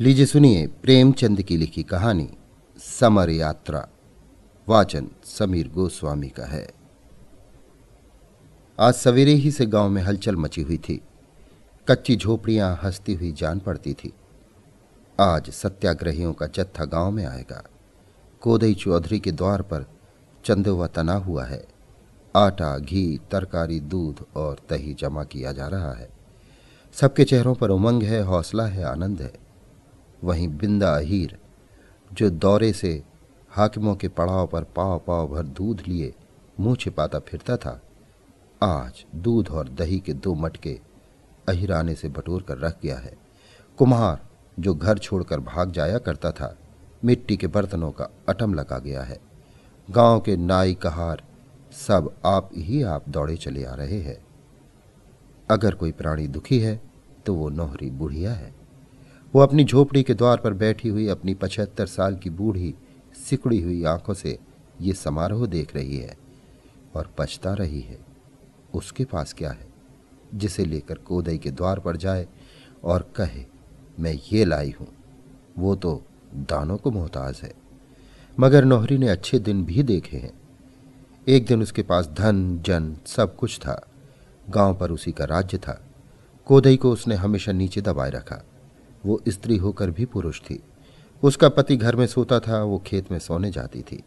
लीजिए सुनिए प्रेमचंद की लिखी कहानी, समर यात्रा, वाचन समीर गोस्वामी का है। आज सवेरे ही से गाँव में हलचल मची हुई थी। कच्ची झोपड़ियाँ हंसती हुई जान पड़ती थी। आज सत्याग्रहियों का जत्था गाँव में आएगा। कोदई चौधरी के द्वार पर चंदोवा तना हुआ है। आटा, घी, तरकारी, दूध और दही जमा किया जा रहा है। सबके चेहरों पर उमंग है, हौसला है, आनंद है। वहीं बिंदा अहीर, जो दौरे से हाकिमों के पड़ाव पर पाव पाव भर दूध लिए, मुँह छिपाता फिरता था, आज दूध और दही के दो मटके अहिराने से बटोर कर रख गया है। कुम्हार, जो घर छोड़कर भाग जाया करता था, मिट्टी के बर्तनों का अटम लगा गया है। गाँव के नाई कहार सब आप ही आप दौड़े चले आ रहे हैं। अगर कोई प्राणी दुखी है तो वो नोहरी बुढ़िया है। वो अपनी झोपड़ी के द्वार पर बैठी हुई अपनी पचहत्तर साल की बूढ़ी, सिकुड़ी हुई आँखों से ये समारोह देख रही है और पछता रही है। उसके पास क्या है? जिसे लेकर कोदई के द्वार पर जाए और कहे, मैं ये लाई हूँ। वो तो दानों को मोहताज है। मगर नौहरी ने अच्छे दिन भी देखे हैं। एक दिन उसके पास धन, जन, सब कुछ था। गाँव पर उसी का राज्य था। कोदई को उसने हमेशा नीचे दबाए रखा। वो स्त्री होकर भी पुरुष थी। उसका पति घर में सोता था, वो खेत में सोने जाती थी।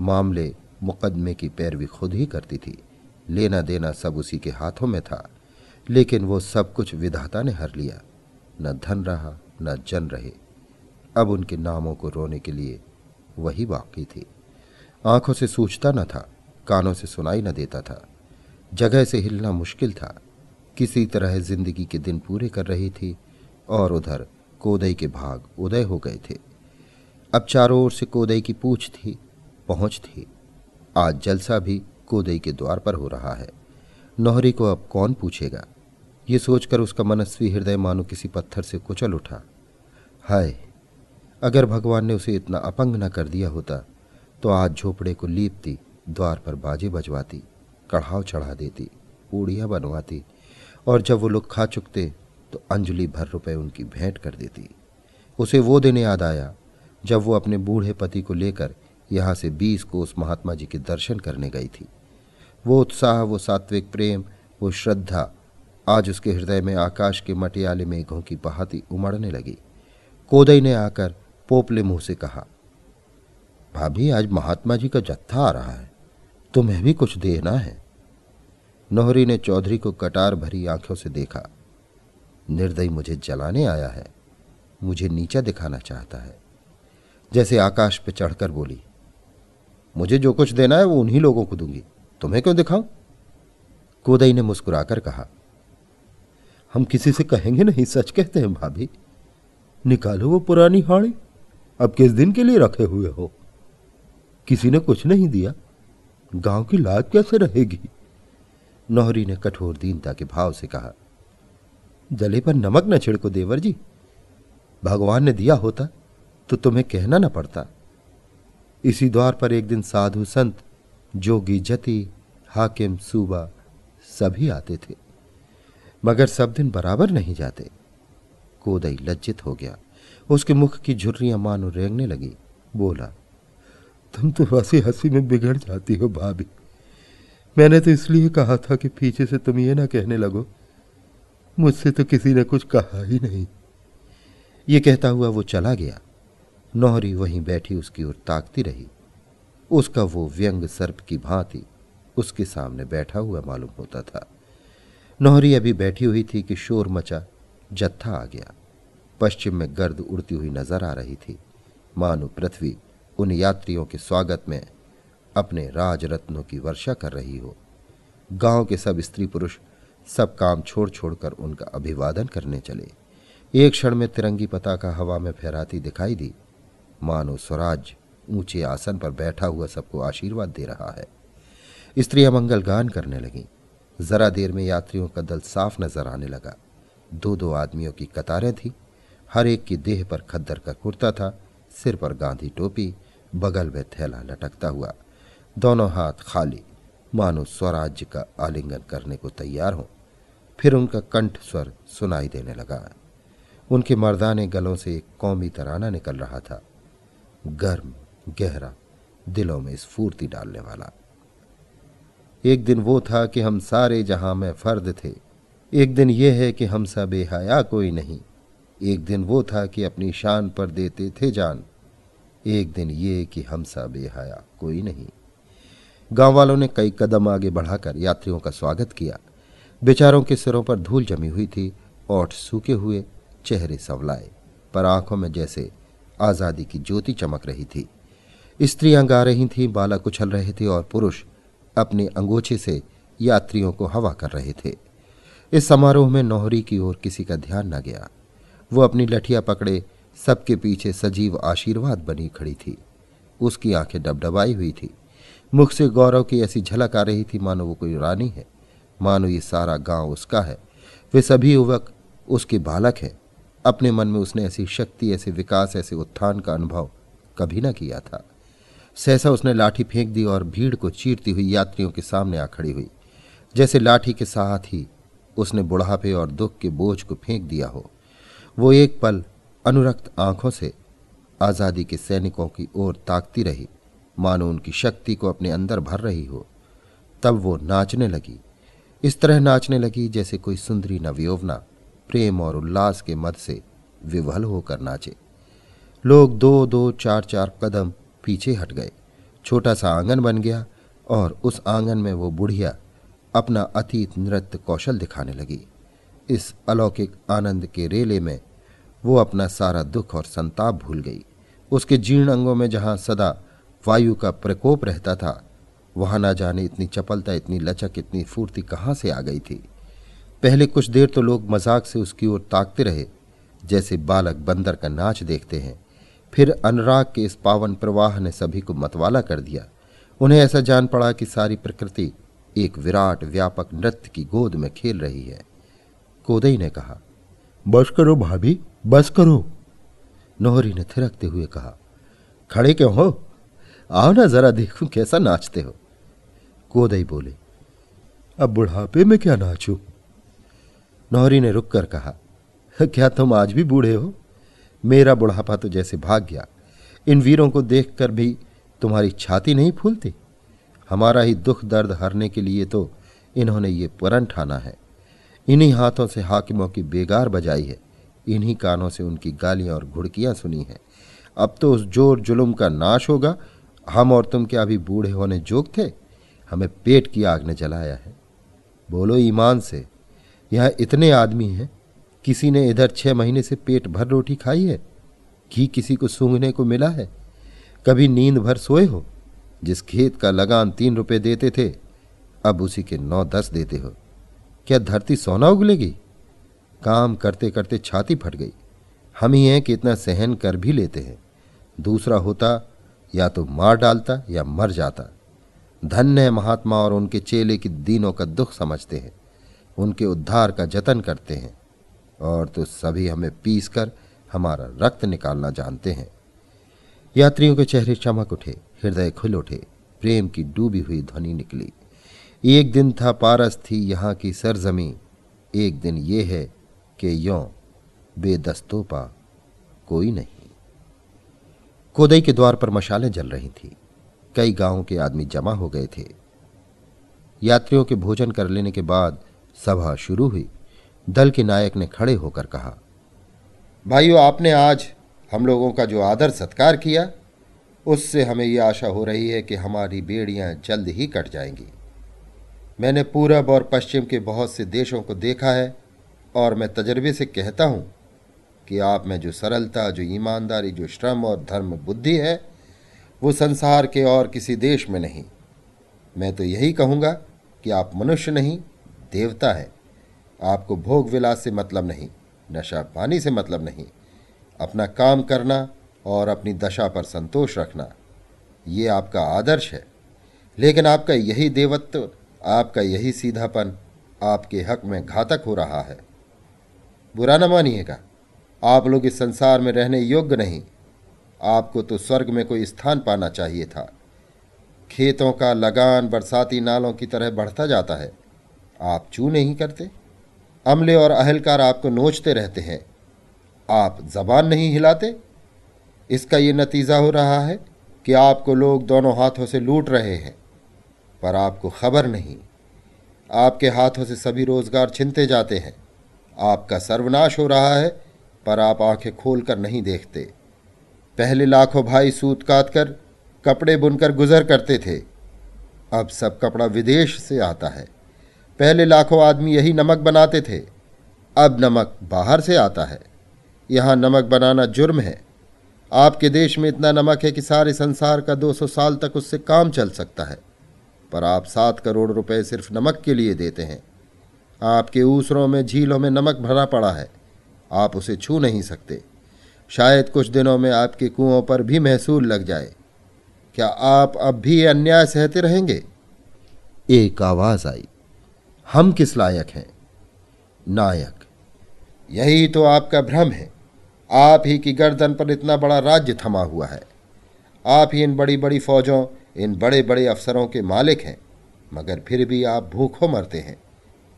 मामले मुकदमे की पैरवी खुद ही करती थी। लेना देना सब उसी के हाथों में था, लेकिन वो सब कुछ विधाता ने हर लिया। न धन रहा, न जन रहे। अब उनके नामों को रोने के लिए वही बाकी थी। आँखों से सूझता न था, कानों से सुनाई न देता था। जगह से हिलना मुश्किल था। किसी तरह ज़िंदगी के दिन पूरे कर रही थी और उधर कोदई के भाग उदय हो गए थे। अब चारों ओर से कोदई की पूछ थी, पहुँच थी। आज जलसा भी कोदई के द्वार पर हो रहा है। नौहरी को अब कौन पूछेगा? ये सोचकर उसका मनस्वी हृदय मानो किसी पत्थर से कुचल उठा। हाय, अगर भगवान ने उसे इतना अपंग न कर दिया होता तो आज झोपड़े को लीपती, द्वार पर बाजे बजवाती, कढ़ाव चढ़ा देती, पूड़ियाँ बनवाती, और जब वो लोग खा चुकते तो अंजलि भर रुपए उनकी भेंट कर देती। उसे वो दिन याद आया, जब वो अपने बूढ़े पति को लेकर यहाँ से बीस कोस महात्मा जी के दर्शन करने गई थी। वो उत्साह, वो सात्विक प्रेम, वो श्रद्धा आज उसके हृदय में आकाश के मटियाले मेघों की बहाती उमड़ने लगी। कोदई ने आकर पोपले मुँह से कहा, भाभी, आज महात्मा जी का जत्था आ रहा है। तुम्हें भी कुछ देना है? नोहरी ने चौधरी को कटार भरी आँखों से देखा। निर्दयी मुझे जलाने आया है। मुझे नीचा दिखाना चाहता है। जैसे आकाश पे चढ़कर बोली, मुझे जो कुछ देना है वो उन्हीं लोगों को दूँगी। तुम्हें क्यों दिखाऊँ? कोदई ने मुस्कुराकर कहा, हम किसी से कहेंगे नहीं, सच कहते हैं भाभी। निकालो वो पुरानी हाड़ी। अब किस दिन के लिए रखे हुए हो? किसी ने कुछ नहीं दिया। गाँव की लाज कैसे रहेगी? नौहरी ने कठोर दीनता के भाव से कहा जले पर नमक न छिड़को देवर जी। भगवान ने दिया होता तो तुम्हें कहना न पड़ता। इसी द्वार पर एक दिन साधु संत, जोगी, जति, हाकिम, सूबा, सभी आते थे। मगर सब दिन बराबर नहीं जाते। कोदई लज्जित हो गया। उसके मुख की झुर्रियाँ मानो रेंगने लगी। बोला, तुम तो हँसी हँसी में बिगड़ जाती हो, भाभी। मैंने तो इसलिए कहा था कि पीछे से तुम ये ना कहने लगो मुझसे तो किसी ने कुछ कहा ही नहीं। ये कहता हुआ वो चला गया। नौहरी वहीं बैठी उसकी ओर ताकती रही। उसका वो व्यंग सर्प की भांति उसके सामने बैठा हुआ मालूम होता था। नौहरी अभी बैठी हुई थी कि शोर मचा, जत्था आ गया। पश्चिम में गर्द उड़ती हुई नज़र आ रही थी। मानो पृथ्वी उन यात्रियों के स्वागत में अपने राजरत्नों की वर्षा कर रही हो। गाँव के सब स्त्री पुरुष सब काम छोड़ छोड़कर उनका अभिवादन करने चले। एक क्षण में तिरंगी पताका हवा में फहराती दिखाई दी। मानो स्वराज ऊँचे आसन पर बैठा हुआ सबको आशीर्वाद दे रहा है। स्त्रियाँ मंगल गान करने लगीं। जरा देर में यात्रियों का दल साफ़ नज़र आने लगा। दो दो आदमियों की कतारें थी। हर एक की देह पर खद्दर का कुर्ता था, सिर पर गांधी टोपी, बगल में थैला लटकता हुआ। दोनों हाथ खाली। मानो स्वराज्य का आलिंगन करने को तैयार हों। फिर उनका कंठ स्वर सुनाई देने लगा। उनके मर्दाने गलों से एक कौमी तराना निकल रहा था। गर्म, गहरा, दिलों में स्फूर्ति डालने वाला। एक दिन वो था कि हम सारे जहाँ में फर्द थे। एक दिन यह है कि हम सब बेहया कोई नहीं। एक दिन वो था कि अपनी शान पर देते थे जान। एक दिन ये कि हम सब बेहया कोई नहीं। गाँव वालों ने कई कदम आगे बढ़ाकर यात्रियों का स्वागत किया। बेचारों के सिरों पर धूल जमी हुई थी, ओठ सूखे हुए, चेहरे सवलाए, पर आँखों में जैसे आज़ादी की ज्योति चमक रही थी। स्त्रियाँ गा रही थीं, बालक उछल रहे थे और पुरुष अपने अंगोछे से यात्रियों को हवा कर रहे थे। इस समारोह में नौहरी की ओर किसी का ध्यान न गया। वो अपनी लठिया पकड़े सबके पीछे सजीव आशीर्वाद बनी खड़ी थी। उसकी आँखें डबडबाई हुई थी। मुख से गौरव की ऐसी झलक आ रही थी, मानो वो कोई रानी है। मानो ये सारा गाँव उसका है। वे सभी युवक उसके बालक हैं। अपने मन में उसने ऐसी शक्ति, ऐसे विकास, ऐसे उत्थान का अनुभव कभी ना किया था। सहसा उसने लाठी फेंक दी और भीड़ को चीरती हुई यात्रियों के सामने आ खड़ी हुई। जैसे लाठी के साथ ही उसने बुढ़ापे और दुख के बोझ को फेंक दिया हो। वो एक पल अनुरक्त आँखों से आज़ादी के सैनिकों की ओर ताकती रही। मानो उनकी शक्ति को अपने अंदर भर रही हो। तब वो नाचने लगी। इस तरह नाचने लगी जैसे कोई सुंदरी नवयोवना प्रेम और उल्लास के मद से विवल होकर नाचे। लोग दो दो चार चार कदम पीछे हट गए। छोटा सा आँगन बन गया और उस आँगन में वो बुढ़िया अपना अतीत नृत्य कौशल दिखाने लगी। इस अलौकिक आनंद के रेले में वो अपना सारा दुख और संताप भूल गई। उसके जीर्ण अंगों में जहाँ सदा वायु का प्रकोप रहता था वहाँ ना जाने इतनी चपलता इतनी लचक इतनी फूर्ति कहाँ से आ गई थी। पहले कुछ देर तो लोग मज़ाक से उसकी ओर ताकते रहे जैसे बालक बंदर का नाच देखते हैं। फिर अनुराग के इस पावन प्रवाह ने सभी को मतवाला कर दिया। उन्हें ऐसा जान पड़ा कि सारी प्रकृति एक विराट व्यापक नृत्य की गोद में खेल रही है। कोदई ने कहा बस करो भाभी बस करो। नोहरी ने थिरकते हुए कहा खड़े क्यों हो? आओ ना जरा देखूँ कैसा नाचते हो। कोदई बोले, अब बुढ़ापे में क्या नाचू? नौहरी ने रुक कर कहा, क्या तुम आज भी बूढ़े हो? मेरा बुढ़ापा तो जैसे भाग गया। इन वीरों को देखकर भी तुम्हारी छाती नहीं फूलती। हमारा ही दुख दर्द हरने के लिए तो इन्होंने ये पुरन ठाना है। इन्हीं हाथों से हाकिमों की बेगार बजाई है। इन्हीं कानों से उनकी गालियाँ और घुड़कियाँ सुनी हैं। अब तो उस ज़ोर जुलुम का नाश होगा। हम और तुम क्या अभी बूढ़े होने जोग थे? हमें पेट की आग ने जलाया है। बोलो, ईमान से, यहाँ इतने आदमी हैं, किसी ने इधर छह महीने से पेट भर रोटी खाई है? घी किसी को सूंघने को मिला है? कभी नींद भर सोए हो? जिस खेत का लगान तीन रुपए देते थे, अब उसी के नौ दस देते हो। क्या धरती सोना उगलेगी? काम करते करते छाती फट गई। हम ही हैं कि इतना सहन कर भी लेते हैं। दूसरा होता, या तो मार डालता या मर जाता। धन्य महात्मा और उनके चेले की दीनों का दुख समझते हैं, उनके उद्धार का जतन करते हैं, और तो सभी हमें पीस कर हमारा रक्त निकालना जानते हैं। यात्रियों के चेहरे चमक उठे, हृदय खुल उठे, प्रेम की डूबी हुई ध्वनि निकली। एक दिन था पारस थी यहाँ की सरजमी एक दिन ये है कि यों बेदस्तोपा कोई नहीं। कोदई के द्वार पर मशालें जल रही थी। कई गाँवों के आदमी जमा हो गए थे। यात्रियों के भोजन कर लेने के बाद सभा शुरू हुई। दल के नायक ने खड़े होकर कहा, भाइयों, आपने आज हम लोगों का जो आदर सत्कार किया, उससे हमें यह आशा हो रही है कि हमारी बेड़ियाँ जल्द ही कट जाएँगी। मैंने पूरब और पश्चिम के बहुत से देशों को देखा है और मैं तजर्बे से कहता हूँ कि आप में जो सरलता, जो ईमानदारी, जो श्रम और धर्म बुद्धि है वो संसार के और किसी देश में नहीं। मैं तो यही कहूँगा कि आप मनुष्य नहीं, देवता है। आपको भोग विलास से मतलब नहीं, नशा पानी से मतलब नहीं। अपना काम करना और अपनी दशा पर संतोष रखना, ये आपका आदर्श है। लेकिन आपका यही देवत्व, आपका यही सीधापन आपके हक में घातक हो रहा है। बुरा न मानिएगा। आप लोग इस संसार में रहने योग्य नहीं। आपको तो स्वर्ग में कोई स्थान पाना चाहिए था। खेतों का लगान बरसाती नालों की तरह बढ़ता जाता है। आप चू नहीं करते। अमले और अहलकार आपको नोचते रहते हैं। आप जबान नहीं हिलाते। इसका ये नतीजा हो रहा है कि आपको लोग दोनों हाथों से लूट रहे हैं, पर आपको खबर नहीं। आपके हाथों से सभी रोज़गार छिनते जाते हैं। आपका सर्वनाश हो रहा है, पर आप आँखें खोलकर नहीं देखते। पहले लाखों भाई सूत काट कर कपड़े बुनकर गुजर करते थे। अब सब कपड़ा विदेश से आता है। पहले लाखों आदमी यही नमक बनाते थे। अब नमक बाहर से आता है। यहाँ नमक बनाना जुर्म है। आपके देश में इतना नमक है कि सारे संसार का 200 साल तक उससे काम चल सकता है। पर आप सात करोड़ रुपए सिर्फ़ नमक के लिए देते हैं। आपके ऊसरों में, झीलों में नमक भरा पड़ा है। आप उसे छू नहीं सकते। शायद कुछ दिनों में आपके कुओं पर भी महसूल लग जाए। क्या आप अब भी अन्याय सहते रहेंगे? एक आवाज़ आई। हम किस लायक हैं? नायक, यही तो आपका भ्रम है। आप ही की गर्दन पर इतना बड़ा राज्य थमा हुआ है। आप ही इन बड़ी बड़ी फौजों, इन बड़े बड़े अफसरों के मालिक हैं, मगर फिर भी आप भूखों मरते हैं,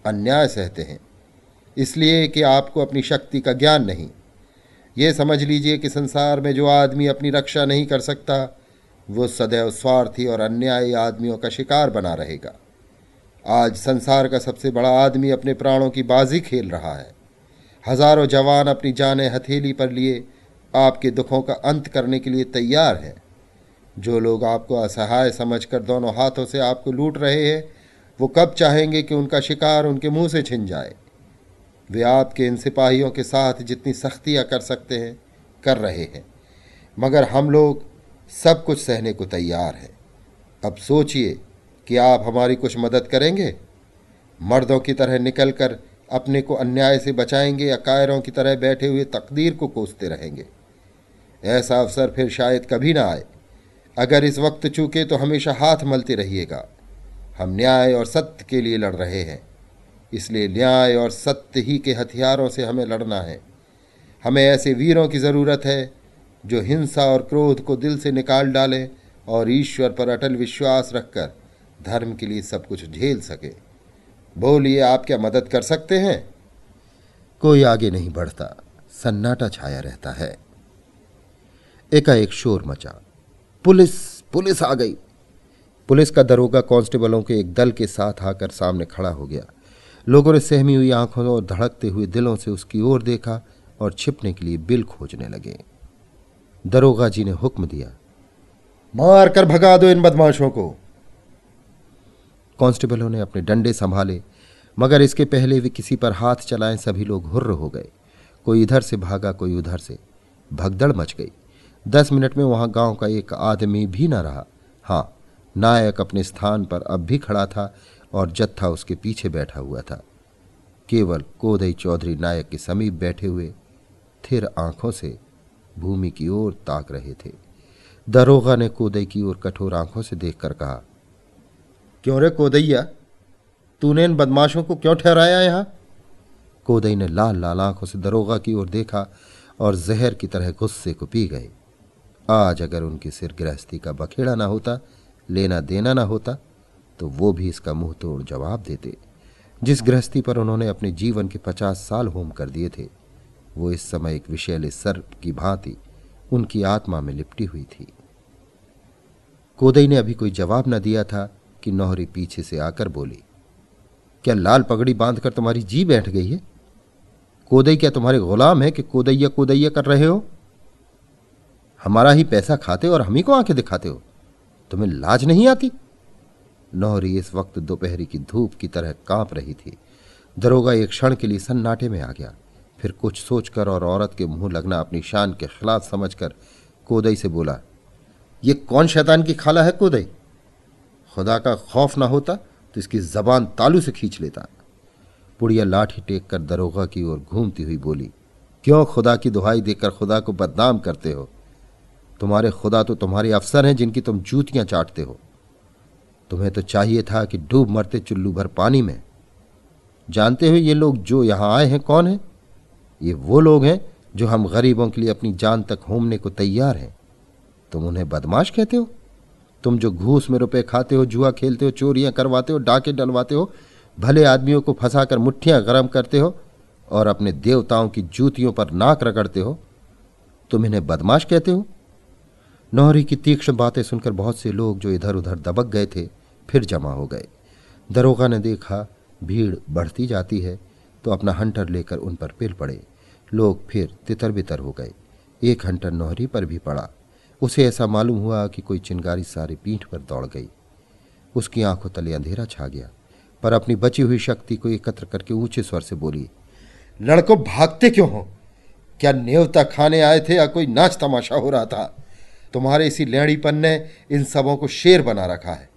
अन्याय सहते हैं। इसलिए कि आपको अपनी शक्ति का ज्ञान नहीं। ये समझ लीजिए कि संसार में जो आदमी अपनी रक्षा नहीं कर सकता, वो सदैव स्वार्थी और अन्यायी आदमियों का शिकार बना रहेगा। आज संसार का सबसे बड़ा आदमी अपने प्राणों की बाजी खेल रहा है। हज़ारों जवान अपनी जानें हथेली पर लिए आपके दुखों का अंत करने के लिए तैयार हैं। जो लोग आपको असहाय समझकर दोनों हाथों से आपको लूट रहे हैं, वो कब चाहेंगे कि उनका शिकार उनके मुँह से छिन जाए? वे आपके इन सिपाहियों के साथ जितनी सख्तियाँ कर सकते हैं, कर रहे हैं। मगर हम लोग सब कुछ सहने को तैयार हैं। अब सोचिए कि आप हमारी कुछ मदद करेंगे? मर्दों की तरह निकलकर अपने को अन्याय से बचाएँगे या कायरों की तरह बैठे हुए तकदीर को कोसते रहेंगे? ऐसा अवसर फिर शायद कभी ना आए। अगर इस वक्त चूके तो हमेशा हाथ मलते रहिएगा। हम न्याय और सत्य के लिए लड़ रहे हैं। इसलिए न्याय और सत्य ही के हथियारों से हमें लड़ना है। हमें ऐसे वीरों की ज़रूरत है, जो हिंसा और क्रोध को दिल से निकाल डालें और ईश्वर पर अटल विश्वास रखकर धर्म के लिए सब कुछ झेल सके। बोलिए, आप क्या मदद कर सकते हैं? कोई आगे नहीं बढ़ता। सन्नाटा छाया रहता है। एकाएक शोर मचा। पुलिस पुलिस आ गई। पुलिस का दरोगा कांस्टेबलों के एक दल के साथ आकर सामने खड़ा हो गया। लोगों ने सहमी हुई आँखों और धड़कते हुए दिलों से उसकी ओर देखा और छिपने के लिए बिल खोजने लगे। दरोगा जी ने हुक्म दिया, मार कर भगा दो इन बदमाशों को। कांस्टेबलों ने अपने डंडे संभाले, मगर इसके पहले वे किसी पर हाथ चलाएँ सभी लोग हुर्र हो गए। कोई इधर से भागा, कोई उधर से। भगदड़ मच गई। दस मिनट में वहाँ गाँव का एक आदमी भी न रहा। हाँ नायक अपने स्थान पर अब भी खड़ा था और जत्था उसके पीछे बैठा हुआ था। केवल कोदई चौधरी नायक के समीप बैठे हुए थिर आँखों से भूमि की ओर ताक रहे थे। दरोगा ने कोदई की ओर कठोर आँखों से देखकर कहा, क्यों रे कोदैया? तूने इन बदमाशों को क्यों ठहराया यहाँ? कोदई ने लाल लाल आँखों से दरोगा की ओर देखा और जहर की तरह गुस्से को पी गए। आज अगर उनके सिर गृहस्थी का बखेड़ा ना होता, लेना देना ना होता तो वो भी इसका मुँह तोड़ जवाब देते। जिस गृहस्थी पर उन्होंने अपने जीवन के पचास साल होम कर दिए थे, वो इस समय एक विषैले सर्प की भांति उनकी आत्मा में लिपटी हुई थी। कोदई ने अभी कोई जवाब न दिया था कि नौहरी पीछे से आकर बोली, क्या लाल पगड़ी बांधकर तुम्हारी जी बैठ गई है? कोदई क्या तुम्हारे गुलाम है कि कोदैया कोदैया कर रहे हो? हमारा ही पैसा खाते और हम ही को आँखें दिखाते हो। तुम्हें लाज नहीं आती? नौहरी इस वक्त दोपहरी की धूप की तरह काँप रही थी। दरोगा एक क्षण के लिए सन्नाटे में आ गया। फिर कुछ सोचकर और औरत के मुँह लगना अपनी शान के खिलाफ समझकर कोदई से बोला, ये कौन शैतान की खाला है कोदई? खुदा का खौफ ना होता तो इसकी जबान तालू से खींच लेता। पुड़िया लाठी टेक कर दरोगा की ओर घूमती हुई बोली, क्यों खुदा की दुहाई देकर खुदा को बदनाम करते हो? तुम्हारे खुदा तो तुम्हारे अफसर हैं जिनकी तुम जूतियाँ चाटते हो। तुम्हें तो चाहिए था कि डूब मरते चुल्लू भर पानी में। जानते हो ये लोग जो यहाँ आए हैं कौन हैं? ये वो लोग हैं जो हम गरीबों के लिए अपनी जान तक होमने को तैयार हैं। तुम उन्हें बदमाश कहते हो? तुम जो घूस में रुपए खाते हो, जुआ खेलते हो, चोरियाँ करवाते हो, डाके डलवाते हो, भले आदमियों को फंसाकर मुठ्ठियाँ गर्म करते हो और अपने देवताओं की जूतियों पर नाक रगड़ते हो, तुम इन्हें बदमाश कहते हो? नौहरी की तीक्ष्ण बातें सुनकर बहुत से लोग जो इधर उधर दबक गए थे फिर जमा हो गए। दरोगा ने देखा, भीड़ बढ़ती जाती है तो अपना हंटर लेकर उन पर पिल पड़े। लोग फिर तितर बितर हो गए। एक हंटर नौहरी पर भी पड़ा। उसे ऐसा मालूम हुआ कि कोई चिंगारी सारी पीठ पर दौड़ गई। उसकी आँखों तले अंधेरा छा गया, पर अपनी बची हुई शक्ति को एकत्र करके ऊँचे स्वर से बोली, लड़कों, भागते क्यों हो? क्या नेवता खाने आए थे या कोई नाच तमाशा हो रहा था? तुम्हारे इसी लेड़ीपन ने इन सबों को शेर बना रखा है।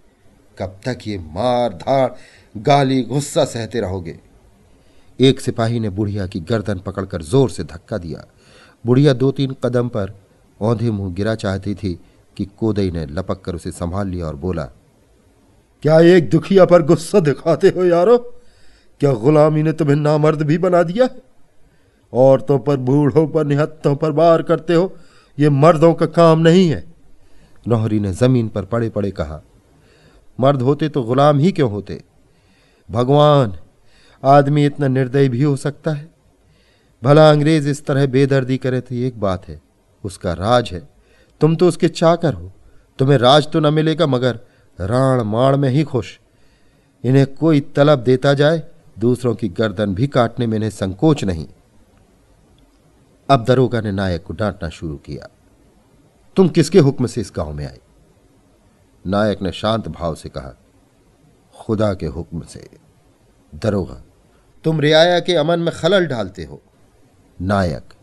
कब तक ये मार धाड़, गाली, गुस्सा सहते रहोगे? एक सिपाही ने बुढ़िया की गर्दन पकड़कर ज़ोर से धक्का दिया। बुढ़िया दो तीन कदम पर औंधे मुँह गिरा चाहती थी कि कोदई ने लपक कर उसे संभाल लिया और बोला, क्या एक दुखिया पर गुस्सा दिखाते हो यारो? क्या गुलामी ने तुम्हें नामर्द भी बना दिया औरतों पर, बूढ़ों पर, निहत्तों पर वार करते हो, ये मर्दों का काम नहीं है। नौहरी ने ज़मीन पर पड़े पड़े कहा मर्द होते तो गुलाम ही क्यों होते? भगवान, आदमी इतना निर्दयी भी हो सकता है? भला अंग्रेज़ इस तरह बेदर्दी करे तो एक बात है, उसका राज है। तुम तो उसके चाकर हो। तुम्हें राज तो न मिलेगा, मगर राण माण में ही खुश। इन्हें कोई तलब देता जाए, दूसरों की गर्दन भी काटने में इन्हें संकोच नहीं। अब दरोगा ने नायक को डांटना शुरू किया। तुम किसके हुक्म से इस गाँव में आए? नायक ने शांत भाव से कहा, खुदा के हुक्म से, दरोगा, तुम रियाया के अमन में खलल डालते हो। नायक,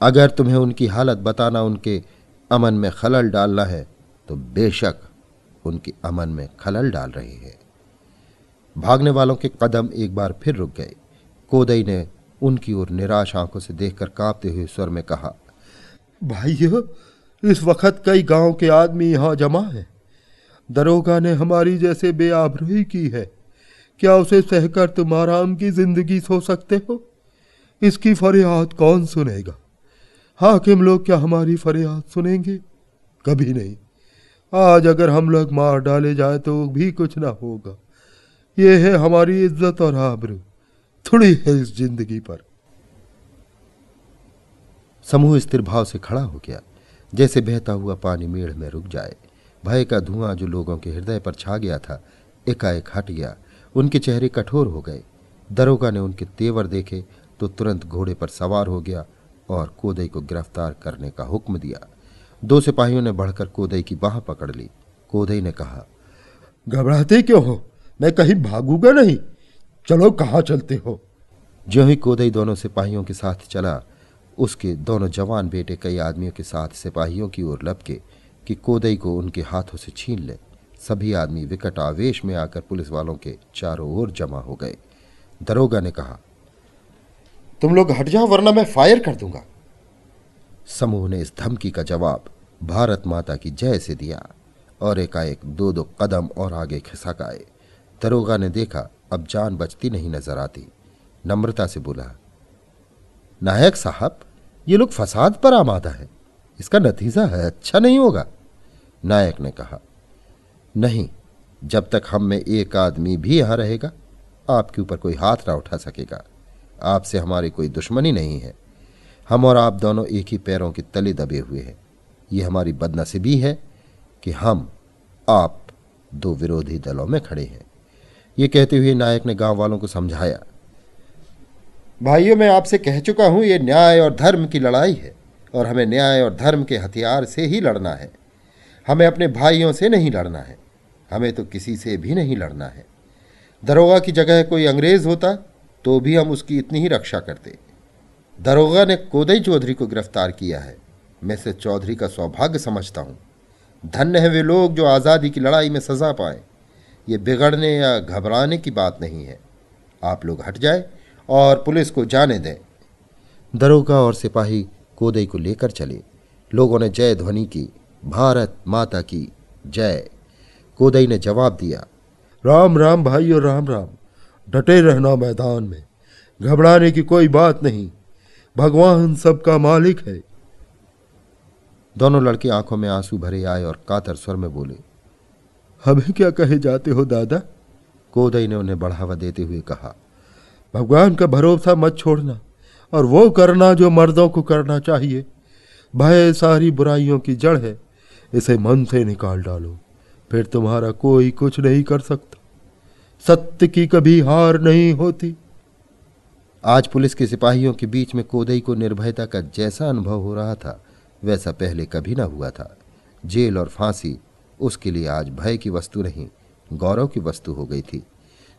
अगर तुम्हें उनकी हालत बताना उनके अमन में खलल डालना है तो बेशक उनके अमन में खलल डाल रहे हैं। भागने वालों के कदम एक बार फिर रुक गए। कोदई ने उनकी ओर निराश आँखों से देखकर कांपते हुए स्वर में कहा, भाइयों, इस वक्त कई गाँव के आदमी यहाँ जमा हैं। दरोगा ने हमारी जैसे बेआबरूही की है। क्या उसे सहकर तुम आराम की ज़िंदगी सो सकते हो? इसकी फरियाद कौन सुनेगा? हाकिम लोग क्या हमारी फरियाद सुनेंगे? कभी नहीं। आज अगर हम लोग मार डाले जाए तो भी कुछ ना होगा। ये है हमारी इज़्ज़त और आबरू। थोड़ी है इस ज़िंदगी पर। समूह स्थिर भाव से खड़ा हो गया। जैसे बहता हुआ पानी मेढ़ में रुक जाए। भय का धुआँ जो लोगों के हृदय पर छा गया था एकाएक हट गया। उनके चेहरे कठोर हो गए। दरोगा ने उनके तेवर देखे तो तुरंत घोड़े पर सवार हो गया और कोदई को गिरफ़्तार करने का हुक्म दिया। दो सिपाहियों ने बढ़कर कोदई की बाह पकड़ ली। कोदई ने कहा घबराते क्यों हो? मैं कहीं भागूँगा नहीं। चलो कहाँ चलते हो? जो ही कोदई दोनों सिपाहियों के साथ चला उसके दोनों जवान बेटे कई आदमियों के साथ सिपाहियों की ओर लपके कि कोदई को उनके हाथों से छीन ले। सभी आदमी विकट आवेश में आकर पुलिस वालों के चारों ओर जमा हो गए। दरोगा ने कहा तुम लोग हट जाओ वरना मैं फायर कर दूँगा। समूह ने इस धमकी का जवाब भारत माता की जय से दिया और एकाएक दो दो कदम और आगे खिसक आए। दरोगा ने देखा अब जान बचती नहीं नज़र आती। नम्रता से बोला नायक साहब ये लोग फसाद पर आमादा है। इसका नतीजा है अच्छा नहीं होगा। नायक ने कहा, नहीं, जब तक हम में एक आदमी भी यहाँ रहेगा, आपके ऊपर कोई हाथ ना उठा सकेगा। आपसे हमारी कोई दुश्मनी नहीं है। हम और आप दोनों एक ही पैरों के तले दबे हुए हैं। ये हमारी बदनसीबी है कि हम, आप दो विरोधी दलों में खड़े हैं। ये कहते हुए नायक ने गाँव वालों को समझाया, भाइयों, मैं आपसे कह चुका हूँ, ये न्याय और धर्म की लड़ाई है। और हमें न्याय और धर्म के हथियार से ही लड़ना है। हमें अपने भाइयों से नहीं लड़ना है। हमें तो किसी से भी नहीं लड़ना है। दरोगा की जगह कोई अंग्रेज़ होता तो भी हम उसकी इतनी ही रक्षा करते। दरोगा ने कोदई चौधरी को गिरफ़्तार किया है। मैं इसे चौधरी का सौभाग्य समझता हूँ। धन्य है वे लोग जो आज़ादी की लड़ाई में सजा पाए। ये बिगड़ने या घबराने की बात नहीं है। आप लोग हट जाए और पुलिस को जाने दें। दरोगा और सिपाही कोदई को लेकर चले। लोगों ने जय ध्वनि की, भारत माता की जय। कोदई ने जवाब दिया, राम राम और राम राम। डटे रहना मैदान में, घबराने की कोई बात नहीं। भगवान सबका मालिक है। दोनों लड़के आँखों में आँसू भरे आए और कातर स्वर में बोले हमें क्या कहे जाते हो दादा? कोदई ने उन्हें बढ़ावा देते हुए कहा, भगवान का भरोसा मत छोड़ना। और वो करना जो मर्दों को करना चाहिए। भय सारी बुराइयों की जड़ है। इसे मन से निकाल डालो। फिर तुम्हारा कोई कुछ नहीं कर सकता। सत्य की कभी हार नहीं होती। आज पुलिस के सिपाहियों के बीच में कोदई को निर्भयता का जैसा अनुभव हो रहा था, वैसा पहले कभी ना हुआ था। जेल और फांसी, उसके लिए आज भय की वस्तु नहीं, गौरव की वस्तु हो गई थी।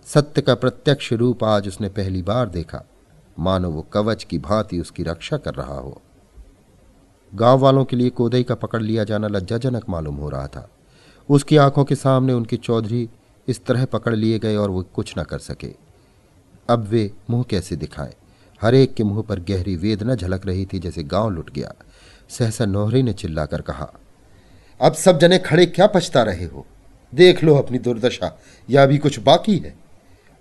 सत्य का प्रत्यक्ष रूप आज उसने पहली बार देखा। मानो वो कवच की भांति उसकी रक्षा कर रहा हो। गाँव वालों के लिए कोदई का पकड़ लिया जाना लज्जाजनक मालूम हो रहा था। उसकी आँखों के सामने उनके चौधरी इस तरह पकड़ लिए गए और वो कुछ न कर सके। अब वे मुँह कैसे दिखाएँ? हर एक के मुँह पर गहरी वेदना झलक रही थी जैसे गाँव लुट गया। सहसा नोहरी ने चिल्लाकर कहा, अब सब जने खड़े क्या पछता रहे हो? देख लो अपनी दुर्दशा, या भी कुछ बाकी है?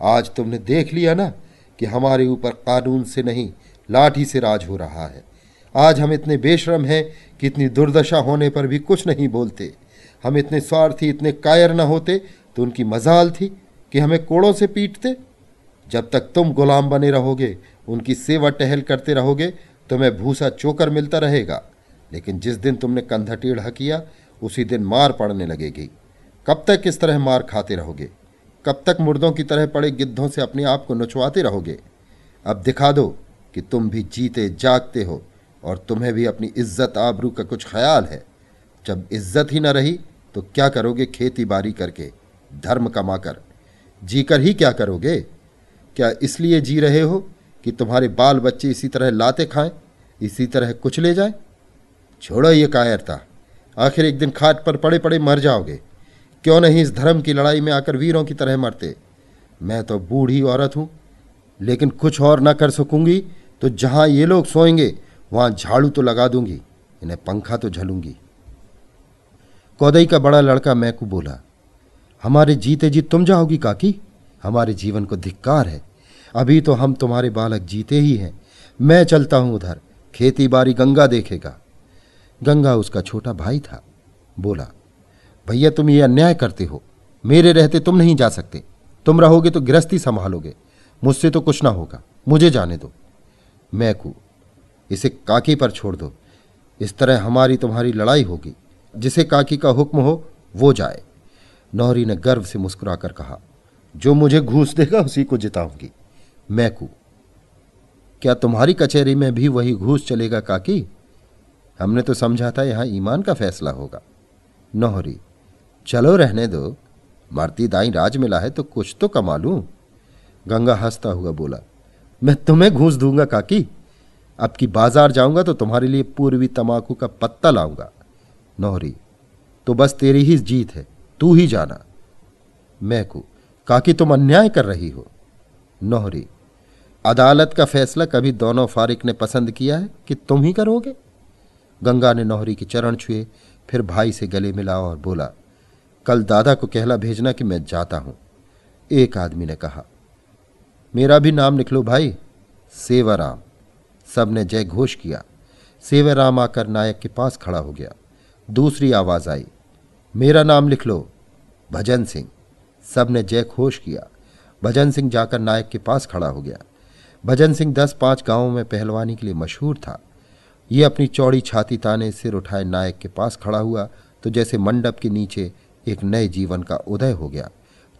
आज तुमने देख लिया ना कि हमारे ऊपर कानून से नहीं, लाठी से राज हो रहा है। आज हम इतने बेशरम हैं कि इतनी दुर्दशा होने पर भी कुछ नहीं बोलते। हम इतने स्वार्थी, इतने कायर न होते तो उनकी मजाल थी कि हमें कोड़ों से पीटते। जब तक तुम गुलाम बने रहोगे, उनकी सेवा टहल करते रहोगे तुम्हें भूसा चोकर मिलता रहेगा। लेकिन जिस दिन तुमने कंधा टेढ़ा किया, उसी दिन मार पड़ने लगेगी। कब तक इस तरह मार खाते रहोगे? कब तक मुर्दों की तरह पड़े गिद्धों से अपने आप को नचवाते रहोगे? अब दिखा दो कि तुम भी जीते जागते हो और तुम्हें भी अपनी इज़्ज़त आबरू का कुछ ख्याल है। जब इज़्ज़त ही न रही तो क्या करोगे खेती बाड़ी करके? धर्म कमाकर। जीकर ही क्या करोगे? क्या इसलिए जी रहे हो कि तुम्हारे बाल बच्चे इसी तरह लाते खाएँ, इसी तरह कुछ ले जाएँ? छोड़ो ये कायरता। आखिर एक दिन खाट पर पड़े पड़े मर जाओगे। क्यों नहीं इस धर्म की लड़ाई में आकर वीरों की तरह मरते? मैं तो बूढ़ी औरत हूँ, लेकिन कुछ और ना कर सकूँगी तो जहाँ ये लोग सोएँगे, वहाँ झाड़ू तो लगा दूँगी, इन्हें पंखा तो झलूँगी। कौदई का बड़ा लड़का मैं को बोला, हमारे जीते जी तुम जाओगी काकी? हमारे जीवन को धिक्कार है। अभी तो हम तुम्हारे बालक जीते ही हैं। मैं चलता हूँ उधर, खेती बाड़ी गंगा देखेगा। गंगा उसका छोटा भाई था, बोला भैया तुम ये अन्याय करते हो। मेरे रहते तुम नहीं जा सकते। तुम रहोगे तो गृहस्थी संभालोगे। मुझसे तो कुछ ना होगा। मुझे जाने दो। मैं कू। इसे काकी पर छोड़ दो। इस तरह हमारी तुम्हारी लड़ाई होगी। जिसे काकी का हुक्म हो, वो जाए। नौरी ने गर्व से मुस्कुराकर कहा, जो मुझे घूस देगा, उसी को जिताऊँगी। मैं कू। क्या तुम्हारी कचहरी में भी वही घूस चलेगा काकी? हमने तो समझा था यहाँ ईमान का फैसला होगा। नौहरी चलो रहने दो। मरती दाई राज मिला है तो कुछ तो कमा लू। गंगा हंसता हुआ बोला, मैं तुम्हें घूस दूँगा काकी। अब की बाज़ार जाऊँगा तो तुम्हारे लिए पूर्वी तमाकू का पत्ता लाऊँगा। नौहरी तो बस तेरी ही जीत है, तू ही जाना। मैं को, काकी तुम अन्याय कर रही हो। नौहरी, अदालत का फैसला कभी दोनों फारिक ने पसंद किया है कि तुम ही करोगे? गंगा ने नौहरी के चरण छुए, फिर भाई से गले मिला और बोला कल दादा को कहला भेजना कि मैं जाता हूँ। एक आदमी ने कहा, मेरा भी नाम लिख लो भाई, सेवाराम। सबने जय घोष किया। सेवाराम आकर नायक के पास खड़ा हो गया। दूसरी आवाज़ आई, मेरा नाम लिख लो भजन सिंह। सबने जय घोष किया। भजन सिंह जाकर नायक के पास खड़ा हो गया। भजन सिंह दस पाँच गाँवों में पहलवानी के लिए मशहूर था। ये अपनी चौड़ी छाती ताने सिर उठाए नायक के पास खड़ा हुआ तो जैसे मंडप के नीचे एक नए जीवन का उदय हो गया।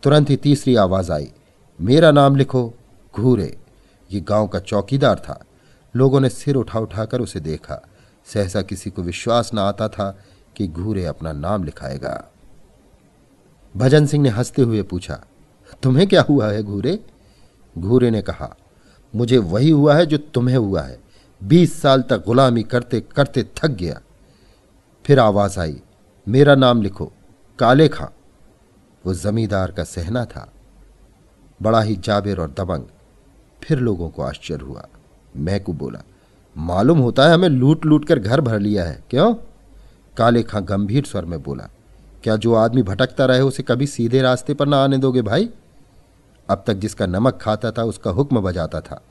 तुरंत ही तीसरी आवाज़ आई। मेरा नाम लिखो, घूरे। ये गाँव का चौकीदार था। लोगों ने सिर उठा उठाकर उसे देखा। सहसा किसी को विश्वास न आता था कि घूरे अपना नाम लिखाएगा। भजन सिंह ने हँसते हुए पूछा, तुम्हें क्या हुआ है घूरे? घूरे ने कहा, मुझे वही हुआ है जो तुम्हें हुआ है। बीस साल तक गुलामी करते करते थक गया। फिर आवाज़ आई, मेरा नाम लिखो काले खां। वो जमींदार का सहना था। बड़ा ही जाबिर और दबंग। फिर लोगों को आश्चर्य हुआ। मैं को बोला, मालूम होता है हमें लूट लूट कर घर भर लिया है, क्यों? काले खां गंभीर स्वर में बोला, क्या जो आदमी भटकता रहे उसे कभी सीधे रास्ते पर ना आने दोगे भाई? अब तक जिसका नमक खाता था, उसका हुक्म बजाता था।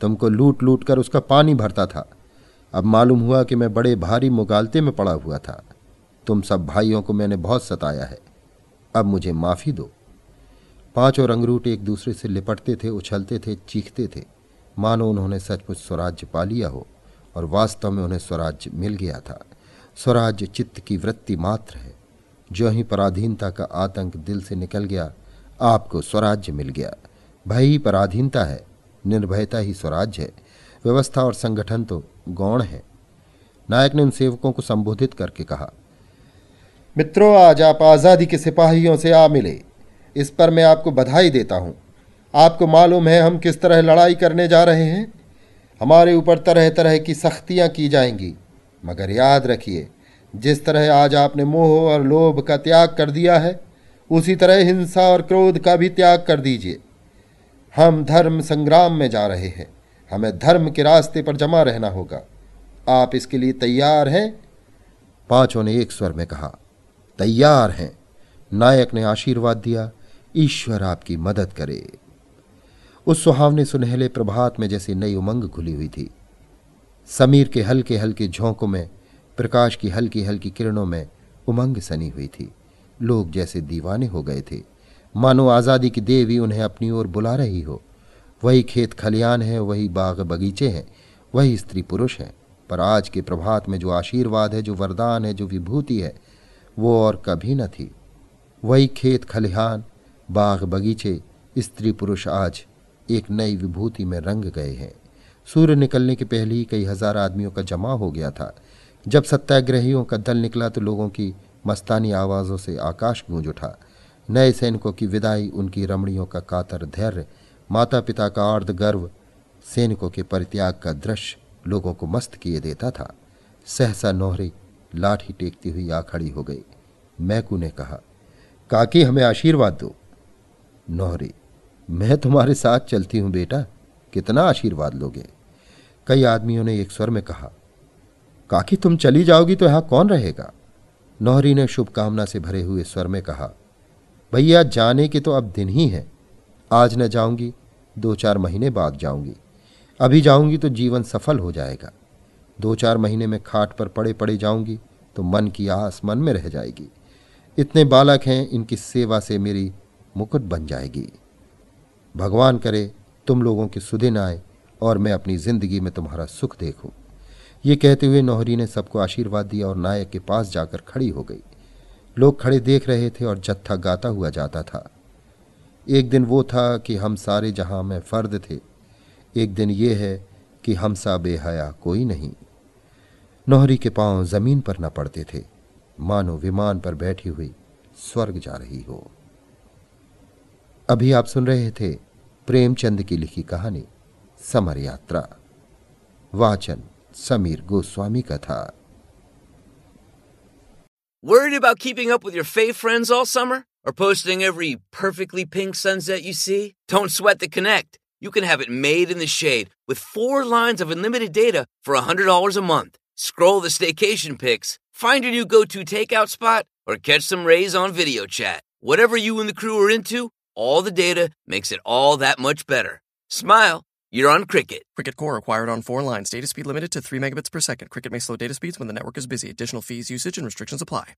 तुमको लूट लूट कर उसका पानी भरता था। अब मालूम हुआ कि मैं बड़े भारी मुगालते में पड़ा हुआ था। तुम सब भाइयों को मैंने बहुत सताया है। अब मुझे माफ़ी दो। पाँचों रंगरूट एक दूसरे से लिपटते थे, उछलते थे, चीखते थे। मानो उन्होंने सचमुच स्वराज्य पा लिया हो और वास्तव में उन्हें स्वराज्य मिल गया था। स्वराज्य चित्त की वृत्ति मात्र है। जो ही पराधीनता का आतंक दिल से निकल गया, आपको स्वराज्य मिल गया। भय ही पराधीनता है, निर्भयता ही स्वराज्य है। व्यवस्था और संगठन तो गौण है। नायक ने उन सेवकों को संबोधित करके कहा मित्रों, आज आप आज़ादी के सिपाहियों से आ मिले। इस पर मैं आपको बधाई देता हूँ। आपको मालूम है हम किस तरह लड़ाई करने जा रहे हैं? हमारे ऊपर तरह तरह की सख्तियाँ की जाएँगी। मगर याद रखिए, जिस तरह आज आपने मोह और लोभ का त्याग कर दिया है, उसी तरह हिंसा और क्रोध का भी त्याग कर दीजिए। हम धर्म संग्राम में जा रहे हैं। हमें धर्म के रास्ते पर जमा रहना होगा। आप इसके लिए तैयार हैं? पाँचों ने एक स्वर में कहा तैयार हैं। नायक ने आशीर्वाद दिया, ईश्वर आपकी मदद करे। उस सुहावने सुनहले प्रभात में जैसे नई उमंग खुली हुई थी। समीर के हल्के हल्के झोंकों में, प्रकाश की हल्की हल्की किरणों में उमंग सनी हुई थी। लोग जैसे दीवाने हो गए थे। मानो आज़ादी की देवी उन्हें अपनी ओर बुला रही हो। वही खेत खलियान है, वही बाग बगीचे हैं, वही स्त्री पुरुष हैं। पर आज के प्रभात में जो आशीर्वाद है, जो वरदान है, जो विभूति है वो और कभी न थी। वही खेत खलिहान, बाग बगीचे, स्त्री पुरुष आज एक नई विभूति में रंग गए हैं। सूर्य निकलने के पहले ही कई हज़ार आदमियों का जमा हो गया था। जब सत्याग्रहियों का दल निकला तो लोगों की मस्तानी आवाज़ों से आकाश गूंज उठा। नए सैनिकों की विदाई, उनकी रमणियों का कातर धैर्य माता पिता का अर्ध गर्व, सैनिकों के परित्याग का दृश्य लोगों को मस्त किए देता था। सहसा नोहरी लाठी टेकती हुई आ खड़ी हो गई। मैकू ने कहा, काकी, हमें आशीर्वाद दो। नोहरी, मैं तुम्हारे साथ चलती हूँ बेटा। कितना आशीर्वाद लोगे? कई आदमियों ने एक स्वर में कहा, काकी, तुम चली जाओगी तो यहाँ कौन रहेगा? नौहरी ने शुभकामना से भरे हुए स्वर में कहा, भैया, जाने के तो अब दिन ही है। आज न जाऊँगी, दो चार महीने बाद जाऊँगी। अभी जाऊँगी तो जीवन सफल हो जाएगा। दो चार महीने में खाट पर पड़े पड़े जाऊँगी तो मन की आस मन में रह जाएगी। इतने बालक हैं, इनकी सेवा से मेरी मुकुट बन जाएगी। भगवान करे, तुम लोगों के सुदिन आए और मैं अपनी ज़िंदगी में तुम्हारा सुख देखूँ। ये कहते हुए नौहरी ने सबको आशीर्वाद दिया और नायक के पास जाकर खड़ी हो गई। लोग खड़े देख रहे थे और जत्था गाता हुआ जाता था। एक दिन वो था कि हम सारे जहाँ में फर्द थे, एक दिन ये है कि हम सा बेहया कोई नहीं। नौहरी के पाँव ज़मीन पर न पड़ते थे मानो विमान पर बैठी हुई स्वर्ग जा रही हो अभी आप सुन रहे थे प्रेमचंद की लिखी कहानी समर यात्रा वाचन समीर गोस्वामी का था Worried about keeping up with your fave friends all summer? Or posting every perfectly pink sunset you see? Don't sweat the Connect. You can have it made in the shade with four lines of unlimited data for $100 a month. Scroll the staycation pics, find your new go to takeout spot, or catch some rays on video chat. Whatever you and the crew are into, all the data makes it all that much better. Smile, you're on Cricket. Cricket Core acquired on four lines. Data speed limited to 3 megabits per second. Cricket may slow data speeds when the network is busy. Additional fees, usage, and restrictions apply.